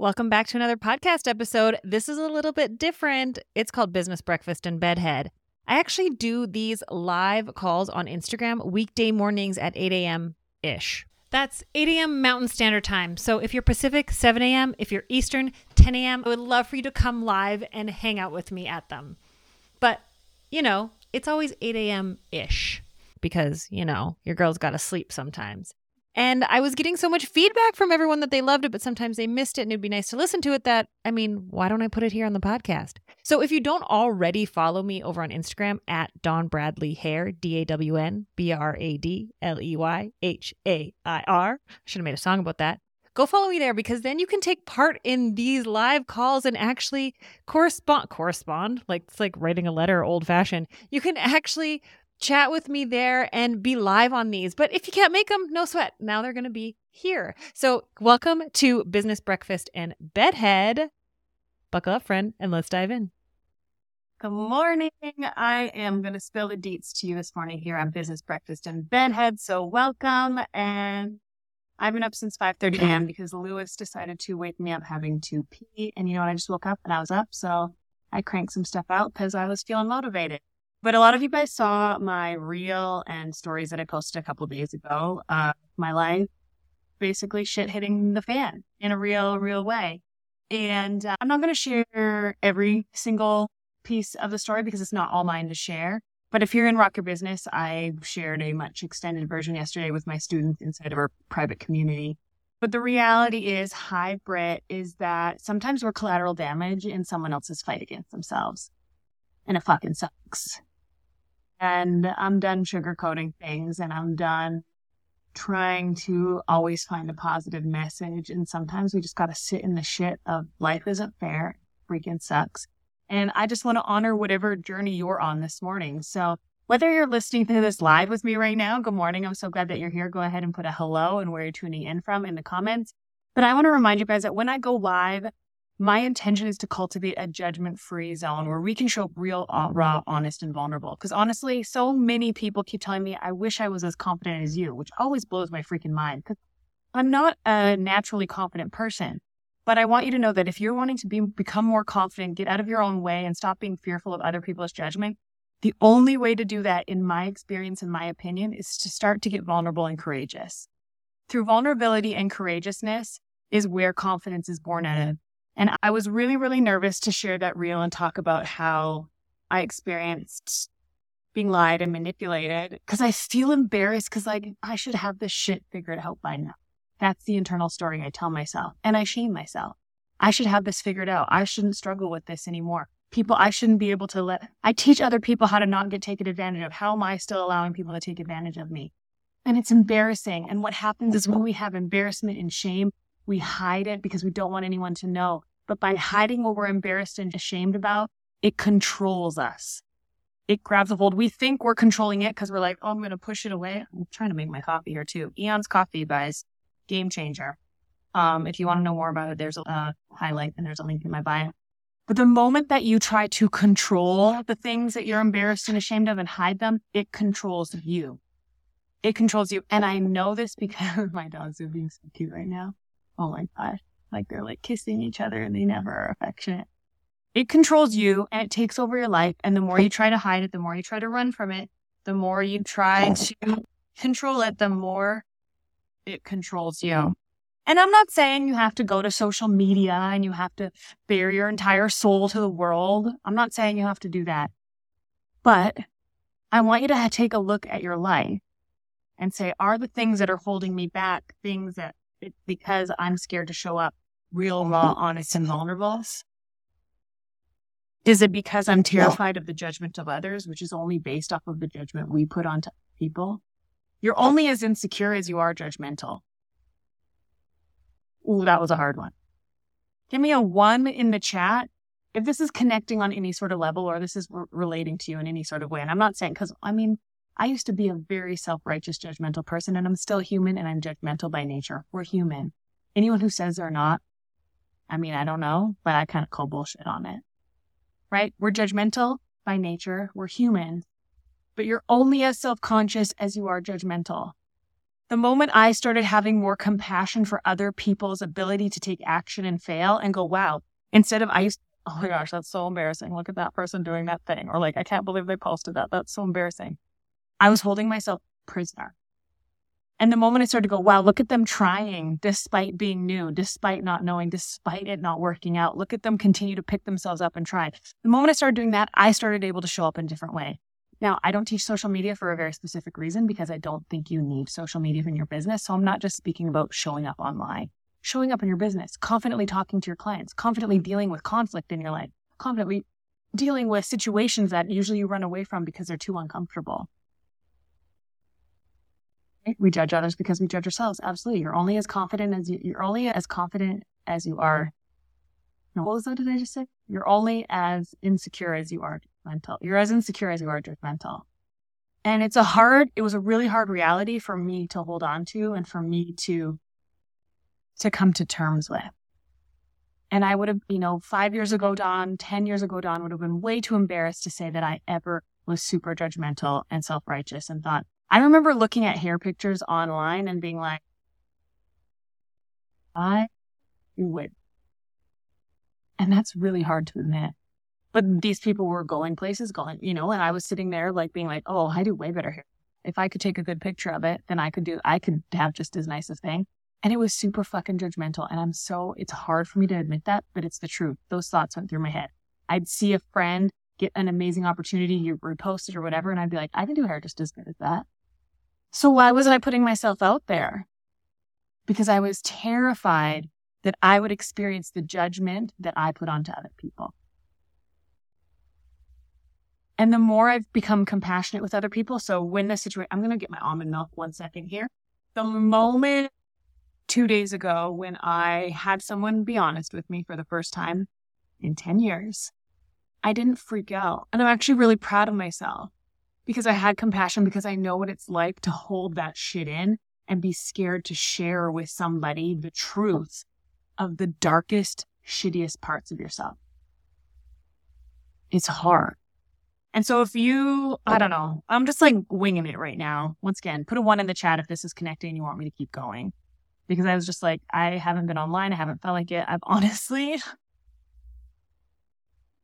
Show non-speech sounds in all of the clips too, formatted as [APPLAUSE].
Welcome back to another podcast episode. This is a little bit different. It's called Business Breakfast and Bedhead. I actually do these live calls on Instagram weekday mornings at 8 a.m. ish. That's 8 a.m. Mountain Standard Time. So if you're Pacific, 7 a.m. If you're Eastern, 10 a.m. I would love for you to come live and hang out with me at them. But, you know, it's always 8 a.m. ish because, you know, your girl's got to sleep sometimes. And I was getting so much feedback from everyone that they loved it, but sometimes they missed it and it'd be nice to listen to it that, I mean, why don't I put it here on the podcast? So if you don't already follow me over on Instagram at Dawn Bradley Hair, D A W N B R A D L E Y H A I R, I should have made a song about that. Go follow me there because then you can take part in these live calls and actually correspond correspond like it's like writing a letter old fashioned. You can actually chat with me there and be live on these. But if you can't make them, no sweat. Now they're going to be here. So, welcome to Business Breakfast and Bedhead. Buckle up, friend, and let's dive in. Good morning. I am going to spill the deets to you this morning here on Business Breakfast and Bedhead. So, welcome. And I've been up since 5:30 a.m. because Lewis decided to wake me up having to pee. And you know what? I just woke up and I was up, so I cranked some stuff out because I was feeling motivated. But a lot of you guys saw my reel and stories that I posted a couple days ago. Uh, my life, basically shit hitting the fan in a real, real way. And uh, I'm not going to share every single piece of the story because it's not all mine to share. But if you're in Rock Your Business, I shared a much extended version yesterday with my students inside of our private community. But the reality is, hi, is that sometimes we're collateral damage in someone else's fight against themselves. And it fucking sucks and I'm done sugarcoating things and I'm done trying to always find a positive message. And sometimes we just got to sit in the shit of life isn't fair, freaking sucks. And I just want to honor whatever journey you're on this morning. So whether you're listening to this live with me right now, good morning. I'm so glad that you're here. Go ahead and put a hello and where you're tuning in from in the comments. But I want to remind you guys that when I go live, my intention is to cultivate a judgment free zone where we can show up real, uh, raw, honest, and vulnerable. Because honestly, so many people keep telling me, I wish I was as confident as you, which always blows my freaking mind. Because I'm not a naturally confident person. But I want you to know that if you're wanting to be, become more confident, get out of your own way, and stop being fearful of other people's judgment, the only way to do that, in my experience and my opinion, is to start to get vulnerable and courageous. Through vulnerability and courageousness is where confidence is born out of. And I was really, really nervous to share that reel and talk about how I experienced being lied and manipulated because I feel embarrassed because like I should have this shit figured out by now. That's the internal story I tell myself and I shame myself. I should have this figured out. I shouldn't struggle with this anymore. People, I shouldn't be able to let, I teach other people how to not get taken advantage of. How am I still allowing people to take advantage of me? And it's embarrassing. And what happens is when we have embarrassment and shame, we hide it because we don't want anyone to know. But by hiding what we're embarrassed and ashamed about, it controls us. It grabs a hold. We think we're controlling it because we're like, oh, I'm going to push it away. I'm trying to make my coffee here too. Eon's Coffee, guys. Game changer. Um, if you want to know more about it, there's a uh, highlight and there's a link in my bio. But the moment that you try to control the things that you're embarrassed and ashamed of and hide them, it controls you. It controls you. And I know this because [LAUGHS] my dogs are being so cute right now. Oh my gosh. Like they're like kissing each other and they never are affectionate. It controls you and it takes over your life. And the more you try to hide it, the more you try to run from it, the more you try to control it, the more it controls you. And I'm not saying you have to go to social media and you have to bare your entire soul to the world. I'm not saying you have to do that. But I want you to take a look at your life and say, are the things that are holding me back things that because I'm scared to show up real, raw, mm-hmm. honest, and vulnerable? Is it because I'm terrified of the judgment of others, which is only based off of the judgment we put onto people? You're only as insecure as you are judgmental. Ooh, that was a hard one. Give me a one in the chat if this is connecting on any sort of level or this is re- relating to you in any sort of way. And I'm not saying, because I mean, I used to be a very self righteous, judgmental person, and I'm still human and I'm judgmental by nature. We're human. Anyone who says they're not, I mean, I don't know, but I kind of call bullshit on it. Right? We're judgmental by nature. We're human, but you're only as self conscious as you are judgmental. The moment I started having more compassion for other people's ability to take action and fail and go, wow, instead of I used, oh my gosh, that's so embarrassing. Look at that person doing that thing. Or like, I can't believe they posted that. That's so embarrassing. I was holding myself prisoner. And the moment I started to go, wow, look at them trying despite being new, despite not knowing, despite it not working out. Look at them continue to pick themselves up and try. The moment I started doing that, I started able to show up in a different way. Now, I don't teach social media for a very specific reason because I don't think you need social media in your business. So I'm not just speaking about showing up online, showing up in your business, confidently talking to your clients, confidently dealing with conflict in your life, confidently dealing with situations that usually you run away from because they're too uncomfortable. We judge others because we judge ourselves. Absolutely. You're only as confident as you, you're only as confident as you are. No, what was that? Did I just say? You're only as insecure as you are judgmental. You're as insecure as you are judgmental. And it's a hard, it was a really hard reality for me to hold on to and for me to, to come to terms with. And I would have, you know, five years ago, Dawn, 10 years ago, Dawn would have been way too embarrassed to say that I ever was super judgmental and self righteous and thought, I remember looking at hair pictures online and being like, I would. And that's really hard to admit. But these people were going places, going, you know, and I was sitting there like being like, oh, I do way better here. If I could take a good picture of it, then I could do, I could have just as nice a thing. And it was super fucking judgmental. And I'm so, it's hard for me to admit that, but it's the truth. Those thoughts went through my head. I'd see a friend get an amazing opportunity, you repost it or whatever, and I'd be like, I can do hair just as good as that. So why wasn't I putting myself out there? Because I was terrified that I would experience the judgment that I put onto other people. And the more I've become compassionate with other people, so when the situation, I'm going to get my almond milk one second here. The moment two days ago when I had someone be honest with me for the first time in 10 years, I didn't freak out. And I'm actually really proud of myself because I had compassion because I know what it's like to hold that shit in and be scared to share with somebody the truth of the darkest, shittiest parts of yourself. It's hard. And so if you, I don't know, I'm just like winging it right now. Once again, put a one in the chat if this is connecting and you want me to keep going. Because I was just like, I haven't been online. I haven't felt like it. I've [LAUGHS] honestly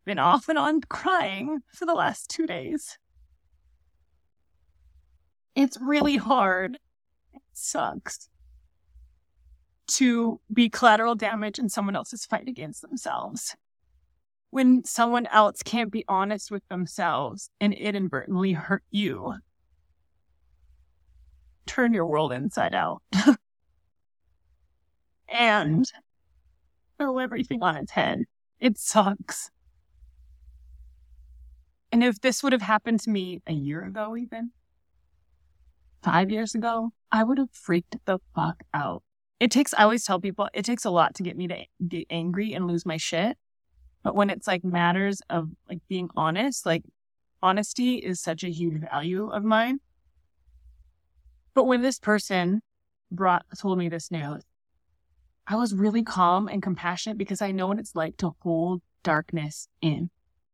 been off and on crying for the last two days. It's really hard. It sucks to be collateral damage in someone else's fight against themselves. When someone else can't be honest with themselves and inadvertently hurt you, turn your world inside out [LAUGHS] and throw everything on its head. It sucks. And if this would have happened to me a year ago, even, five years ago, I would have freaked the fuck out. It takes, I always tell people, it takes a lot to get me to get angry and lose my shit. But when it's like matters of like being honest, like honesty is such a huge value of mine. But when this person brought, told me this news, I was really calm and compassionate because I know what it's like to hold darkness in.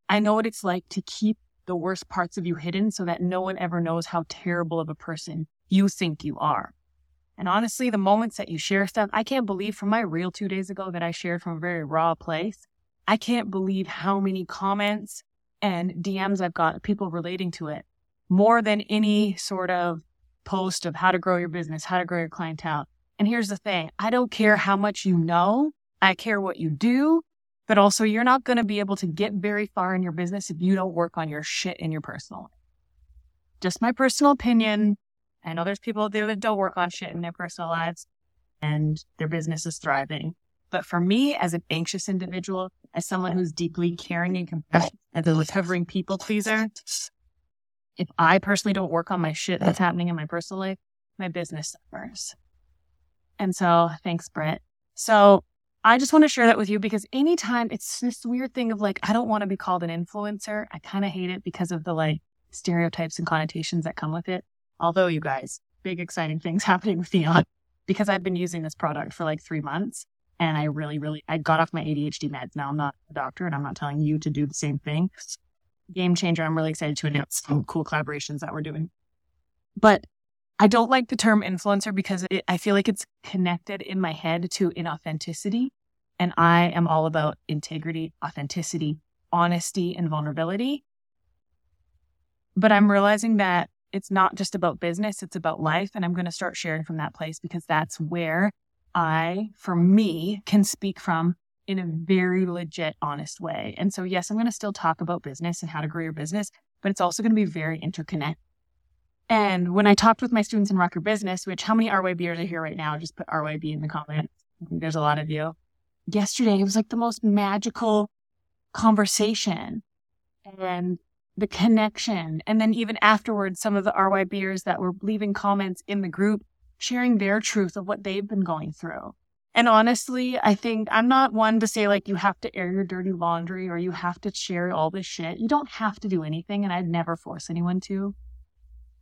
I know what it's like to keep the worst parts of you hidden so that no one ever knows how terrible of a person you think you are. And honestly, the moments that you share stuff, I can't believe from my reel two days ago that I shared from a very raw place. I can't believe how many comments and DMs I've got people relating to it more than any sort of post of how to grow your business, how to grow your clientele. And here's the thing I don't care how much you know, I care what you do but also, you're not going to be able to get very far in your business if you don't work on your shit in your personal life. Just my personal opinion. I know there's people out there that don't work on shit in their personal lives and their business is thriving. But for me, as an anxious individual, as someone who's deeply caring and compassionate, as a recovering people pleaser, if I personally don't work on my shit that's happening in my personal life, my business suffers. And so, thanks, Britt. So, I just want to share that with you because anytime it's this weird thing of like, I don't want to be called an influencer. I kind of hate it because of the like stereotypes and connotations that come with it. Although, you guys, big exciting things [LAUGHS] happening with Neon because I've been using this product for like three months and I really, really, I got off my ADHD meds. Now I'm not a doctor and I'm not telling you to do the same thing. Game changer. I'm really excited to announce some cool collaborations that we're doing. But I don't like the term influencer because it, I feel like it's connected in my head to inauthenticity. And I am all about integrity, authenticity, honesty, and vulnerability. But I'm realizing that it's not just about business, it's about life. And I'm going to start sharing from that place because that's where I, for me, can speak from in a very legit, honest way. And so, yes, I'm going to still talk about business and how to grow your business, but it's also going to be very interconnected. And when I talked with my students in Rock Your Business, which how many RYBers are here right now? Just put RYB in the comments. there's a lot of you. Yesterday, it was like the most magical conversation and the connection. And then even afterwards, some of the RYBers that were leaving comments in the group, sharing their truth of what they've been going through. And honestly, I think I'm not one to say like you have to air your dirty laundry or you have to share all this shit. You don't have to do anything, and I'd never force anyone to.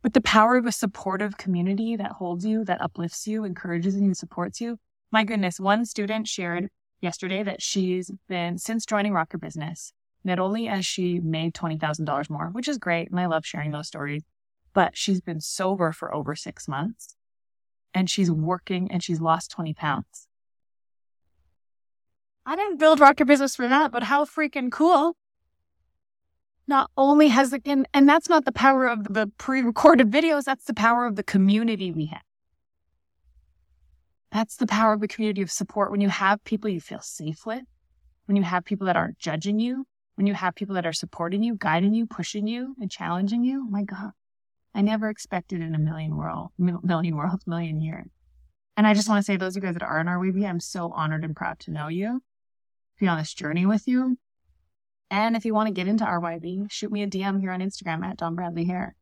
But the power of a supportive community that holds you, that uplifts you, encourages you, and supports you. My goodness, one student shared yesterday that she's been since joining Rock Your Business. Not only has she made $20,000 more, which is great, and I love sharing those stories, but she's been sober for over six months and she's working and she's lost 20 pounds. I didn't build Rock Your Business for that, but how freaking cool. Not only has the, and, and that's not the power of the pre recorded videos, that's the power of the community we have. That's the power of the community of support when you have people you feel safe with, when you have people that aren't judging you, when you have people that are supporting you, guiding you, pushing you, and challenging you. Oh my God, I never expected in a million world, million worlds, million years. And I just want to say, those of you guys that are in our RYB, I'm so honored and proud to know you be on this journey with you. And if you want to get into RYB, shoot me a DM here on Instagram at Dawn Bradley Hair.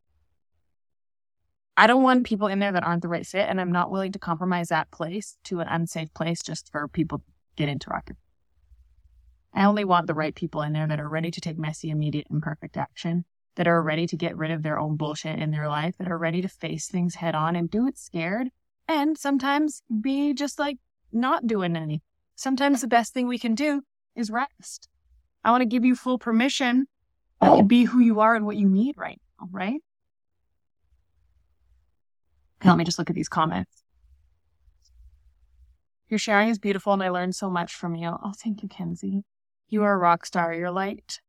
I don't want people in there that aren't the right fit, and I'm not willing to compromise that place to an unsafe place just for people to get into rocket. I only want the right people in there that are ready to take messy, immediate, and perfect action, that are ready to get rid of their own bullshit in their life, that are ready to face things head on and do it scared, and sometimes be just like not doing anything. Sometimes the best thing we can do is rest. I want to give you full permission to oh. be who you are and what you need right now, right? let me just look at these comments. Your sharing is beautiful and I learned so much from you. Oh, thank you, Kenzie. You are a rock star. Your light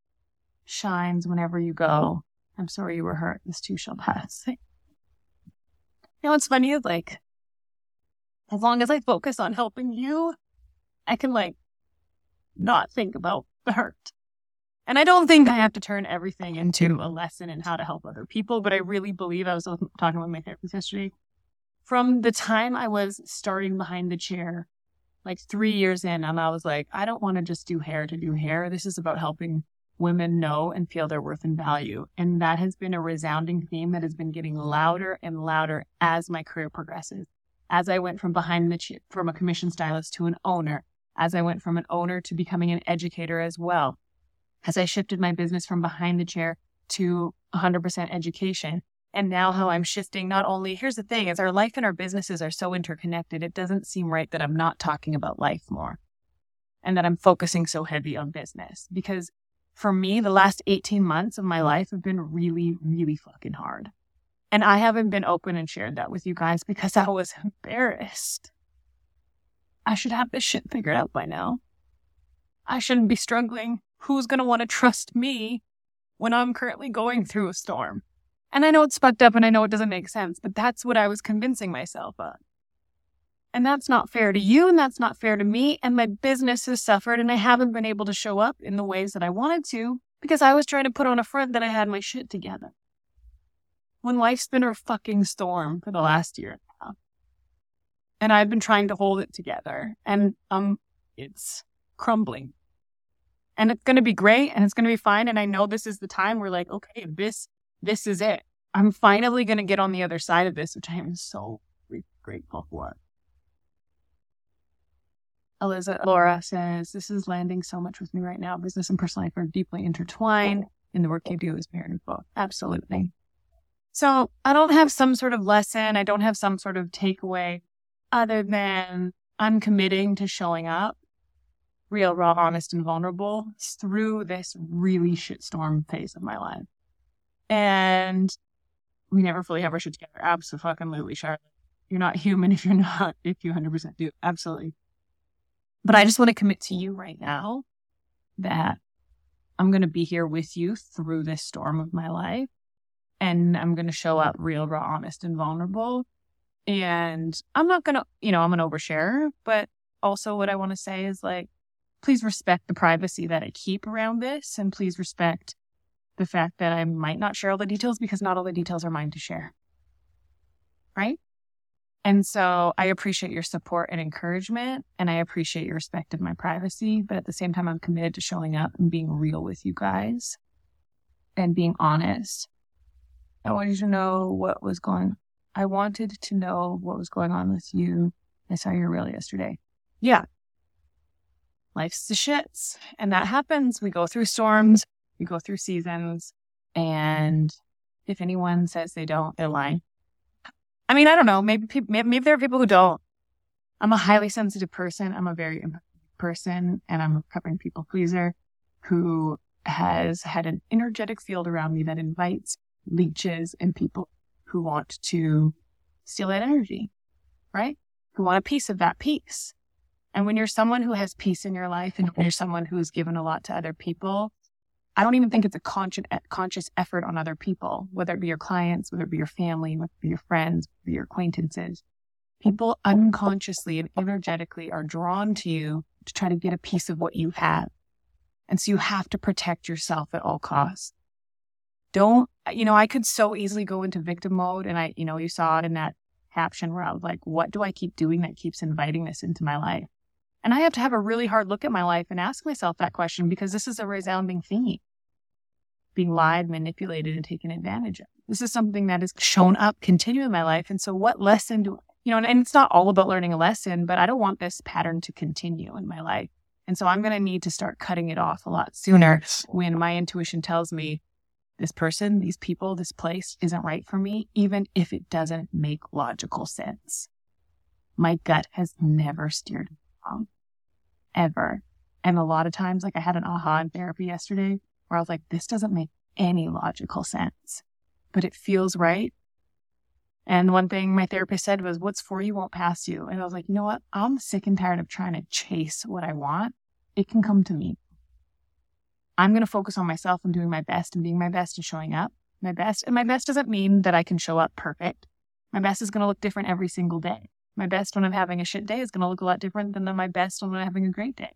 shines whenever you go. I'm sorry you were hurt. This too shall pass. [LAUGHS] you know what's funny is like, as long as I focus on helping you, I can like not think about hurt. And I don't think I have to turn everything into a lesson in how to help other people, but I really believe I was talking with my therapist yesterday. From the time I was starting behind the chair, like three years in, and I was like, I don't want to just do hair to do hair. This is about helping women know and feel their worth and value. And that has been a resounding theme that has been getting louder and louder as my career progresses. As I went from behind the chair, from a commission stylist to an owner, as I went from an owner to becoming an educator as well, as I shifted my business from behind the chair to 100% education. And now how I'm shifting not only, here's the thing, is our life and our businesses are so interconnected. It doesn't seem right that I'm not talking about life more and that I'm focusing so heavy on business because for me, the last 18 months of my life have been really, really fucking hard. And I haven't been open and shared that with you guys because I was embarrassed. I should have this shit figured out by now. I shouldn't be struggling. Who's going to want to trust me when I'm currently going through a storm? And I know it's fucked up and I know it doesn't make sense, but that's what I was convincing myself of. And that's not fair to you and that's not fair to me. And my business has suffered and I haven't been able to show up in the ways that I wanted to because I was trying to put on a front that I had my shit together. When life's been a fucking storm for the last year and I've been trying to hold it together and um it's crumbling. And it's going to be great and it's going to be fine and I know this is the time we're like okay this this is it. I'm finally going to get on the other side of this which I am so grateful for. Eliza Laura says, This is landing so much with me right now. Business and personal life are deeply intertwined, and the work you do is parent both. Absolutely. So I don't have some sort of lesson. I don't have some sort of takeaway other than I'm committing to showing up real, raw, honest, and vulnerable through this really shitstorm phase of my life. And we never fully have our shit together. Absolutely, Charlotte. You're not human [LAUGHS] if you're not, if you 100% do. Absolutely. But I just want to commit to you right now that I'm going to be here with you through this storm of my life. And I'm going to show up real, raw, honest, and vulnerable. And I'm not going to, you know, I'm an overshare, but also what I want to say is like, please respect the privacy that I keep around this. And please respect the fact that I might not share all the details because not all the details are mine to share. Right? And so I appreciate your support and encouragement, and I appreciate your respect of my privacy. But at the same time, I'm committed to showing up and being real with you guys and being honest. I wanted to know what was going I wanted to know what was going on with you. I saw your reel yesterday. Yeah. Life's the shits. And that happens. We go through storms, we go through seasons. And if anyone says they don't, they're lying. I mean, I don't know. Maybe people, maybe, maybe there are people who don't. I'm a highly sensitive person. I'm a very person, and I'm a recovering people pleaser who has had an energetic field around me that invites leeches and people who want to steal that energy, right? Who want a piece of that peace. And when you're someone who has peace in your life and you're someone who's given a lot to other people, I don't even think it's a conscious, conscious effort on other people, whether it be your clients, whether it be your family, whether it be your friends, whether your acquaintances. People unconsciously and energetically are drawn to you to try to get a piece of what you have. And so you have to protect yourself at all costs. Don't, you know, I could so easily go into victim mode. And I, you know, you saw it in that caption where I was like, what do I keep doing that keeps inviting this into my life? And I have to have a really hard look at my life and ask myself that question because this is a resounding theme being lied, manipulated, and taken advantage of. This is something that has shown up continually in my life. And so, what lesson do you know? And, and it's not all about learning a lesson, but I don't want this pattern to continue in my life. And so, I'm going to need to start cutting it off a lot sooner when my intuition tells me this person, these people, this place isn't right for me, even if it doesn't make logical sense. My gut has never steered me wrong, ever. And a lot of times, like I had an aha in therapy yesterday where I was like, this doesn't make any logical sense, but it feels right. And one thing my therapist said was, what's for you won't pass you. And I was like, you know what? I'm sick and tired of trying to chase what I want. It can come to me. I'm going to focus on myself and doing my best and being my best and showing up my best. And my best doesn't mean that I can show up perfect. My best is going to look different every single day. My best when I'm having a shit day is going to look a lot different than my best when I'm having a great day.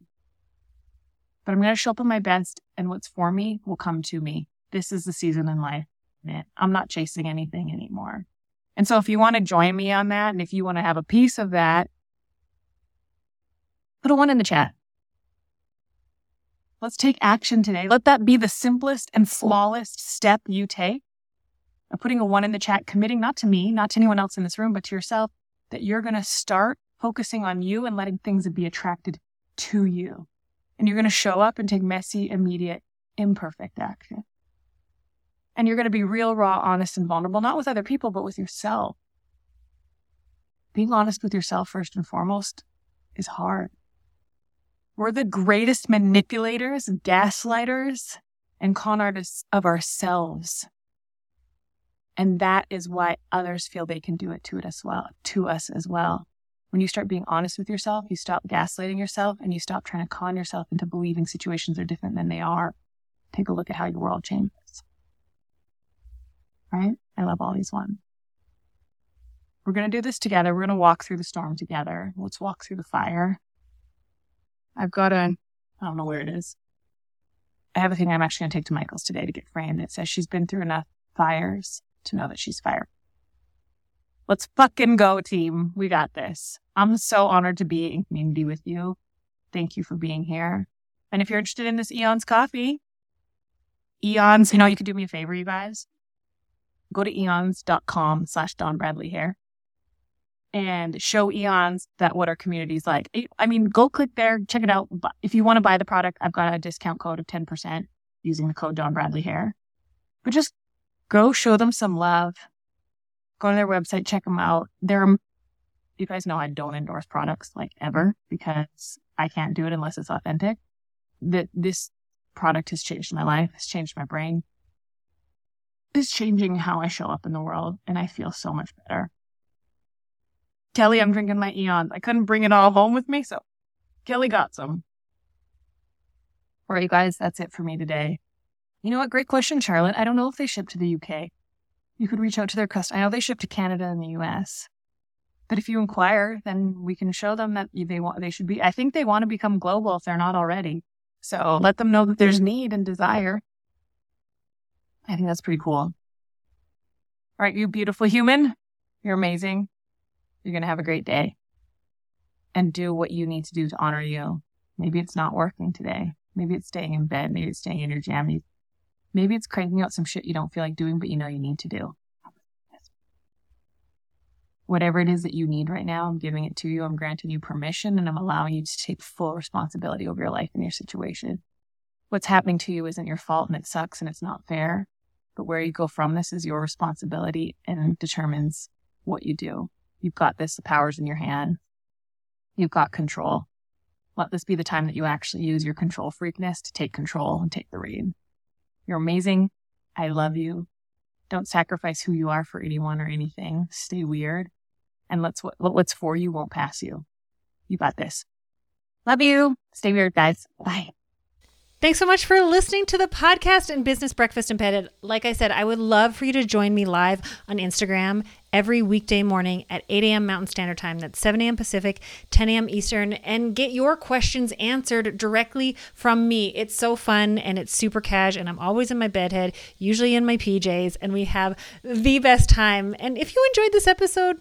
But I'm going to show up at my best, and what's for me will come to me. This is the season in life. I'm not chasing anything anymore. And so if you want to join me on that, and if you want to have a piece of that, put a one in the chat. Let's take action today. Let that be the simplest and smallest step you take I'm putting a one in the chat, committing not to me, not to anyone else in this room, but to yourself, that you're going to start focusing on you and letting things be attracted to you. And you're going to show up and take messy, immediate, imperfect action. And you're going to be real, raw, honest, and vulnerable, not with other people, but with yourself. Being honest with yourself first and foremost is hard. We're the greatest manipulators, gaslighters, and con artists of ourselves. And that is why others feel they can do it to it as well, to us as well. When you start being honest with yourself, you stop gaslighting yourself and you stop trying to con yourself into believing situations are different than they are. Take a look at how your world changes. Right? I love all these ones. We're going to do this together. We're going to walk through the storm together. Let's walk through the fire. I've got a, I don't know where it is. I have a thing I'm actually going to take to Michael's today to get framed. It says she's been through enough fires to know that she's fire. Let's fucking go, team. We got this. I'm so honored to be in community with you. Thank you for being here. And if you're interested in this Eons coffee, Eons, you know, you could do me a favor, you guys. Go to eons.com slash Dawn Bradley Hair and show eons that what our community is like. I mean, go click there, check it out. If you want to buy the product, I've got a discount code of 10% using the code Dawn Bradley Hair. But just go show them some love. Go to their website, check them out. They're, you guys know I don't endorse products like ever because I can't do it unless it's authentic. That this product has changed my life, has changed my brain. is changing how I show up in the world, and I feel so much better. Kelly, I'm drinking my Eon. I couldn't bring it all home with me, so Kelly got some. Right, you guys, that's it for me today. You know what? Great question, Charlotte. I don't know if they ship to the UK. You could reach out to their customer. I know they ship to Canada and the US. But if you inquire, then we can show them that they want they should be I think they want to become global if they're not already. So let them know that there's need and desire. I think that's pretty cool. All right, you beautiful human. You're amazing. You're going to have a great day. And do what you need to do to honor you. Maybe it's not working today. Maybe it's staying in bed. Maybe it's staying in your jammies. Maybe it's cranking out some shit you don't feel like doing, but you know you need to do. Whatever it is that you need right now, I'm giving it to you. I'm granting you permission and I'm allowing you to take full responsibility over your life and your situation. What's happening to you isn't your fault and it sucks and it's not fair. But where you go from this is your responsibility and determines what you do. You've got this, the power's in your hand. You've got control. Let this be the time that you actually use your control freakness to take control and take the read. You're amazing. I love you. Don't sacrifice who you are for anyone or anything. Stay weird. And let's what what's for you won't pass you. You got this. Love you. Stay weird, guys. Bye. Thanks so much for listening to the podcast and Business Breakfast and Bedhead. Like I said, I would love for you to join me live on Instagram every weekday morning at 8 a.m. Mountain Standard Time. That's 7 a.m. Pacific, 10 a.m. Eastern, and get your questions answered directly from me. It's so fun and it's super cash, and I'm always in my bedhead, usually in my PJs, and we have the best time. And if you enjoyed this episode,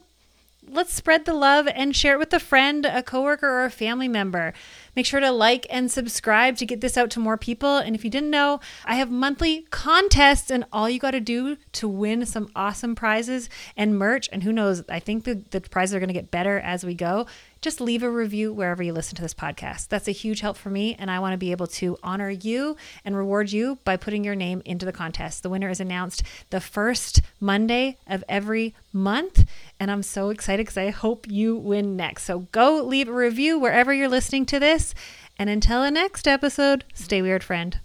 let's spread the love and share it with a friend, a coworker, or a family member. Make sure to like and subscribe to get this out to more people. And if you didn't know, I have monthly contests, and all you got to do to win some awesome prizes and merch, and who knows, I think the, the prizes are going to get better as we go just leave a review wherever you listen to this podcast. That's a huge help for me, and I want to be able to honor you and reward you by putting your name into the contest. The winner is announced the first Monday of every month, and I'm so excited because I hope you win next. So go leave a review wherever you're listening to And until the next episode, stay weird, friend.